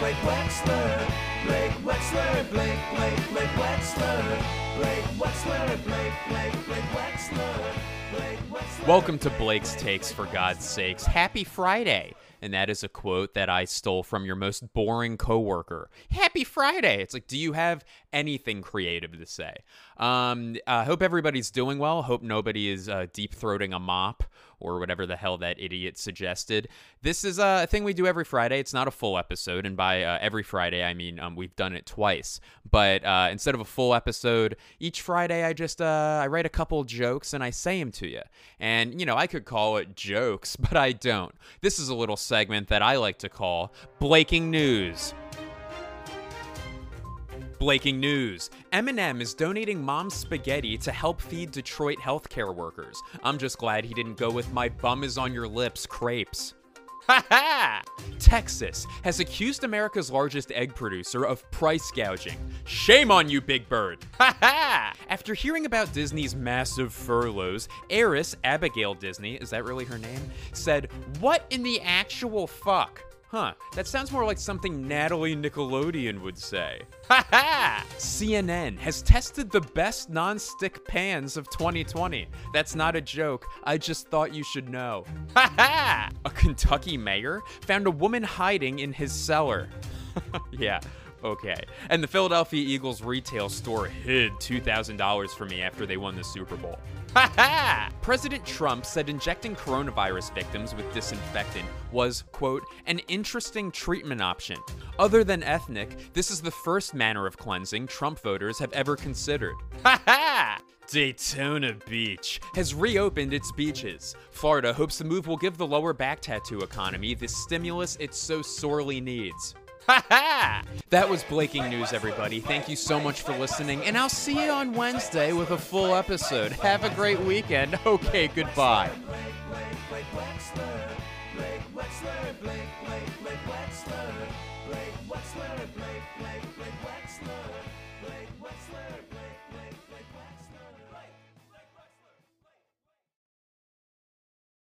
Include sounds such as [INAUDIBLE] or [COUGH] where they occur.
Blake Wexler. Blake Wexler. Blake, Blake, Blake Wexler. Blake Wexler. Blake, Blake, Blake Wexler. Welcome to Blake's Takes, for God's sakes. Happy Friday. And that is a quote that I stole from your most boring coworker. Happy Friday. It's like, do you have anything creative to say? Um, I um, uh, hope everybody's doing well. Hope nobody is uh, deep throating a mop or whatever the hell that idiot suggested. This is a thing we do every Friday. It's not a full episode, and by uh, every Friday, I mean um, we've done it twice. But uh, instead of a full episode, each Friday I just uh, I write a couple jokes and I say them to you. And you know I could call it jokes, [LAUGHS] but I don't. This is a little segment that I like to call Blaking News. Breaking news Eminem is donating mom's spaghetti to help feed Detroit healthcare workers. I'm just glad he didn't go with my bum is on your lips crepes. Ha ha! Texas has accused America's largest egg producer of price gouging. Shame on you, Big Bird! Ha ha! After hearing about Disney's massive furloughs, heiress Abigail Disney, is that really her name? said, What in the actual fuck? Huh, that sounds more like something Natalie Nickelodeon would say. Ha [LAUGHS] ha! CNN has tested the best non-stick pans of 2020. That's not a joke, I just thought you should know. Ha [LAUGHS] ha! A Kentucky mayor found a woman hiding in his cellar. [LAUGHS] yeah, okay. And the Philadelphia Eagles retail store hid $2,000 from me after they won the Super Bowl. [LAUGHS] President Trump said injecting coronavirus victims with disinfectant was, quote, an interesting treatment option. Other than ethnic, this is the first manner of cleansing Trump voters have ever considered. Ha [LAUGHS] ha! Daytona Beach has reopened its beaches. Florida hopes the move will give the lower back tattoo economy the stimulus it so sorely needs that was Blaking News, everybody. Thank you so much for listening, and I'll see you on Wednesday with a full episode. Have a great weekend. [LAUGHS] Okay, goodbye. Blake Wexler, Blake Blake Wexler, Blake Wexler, Blake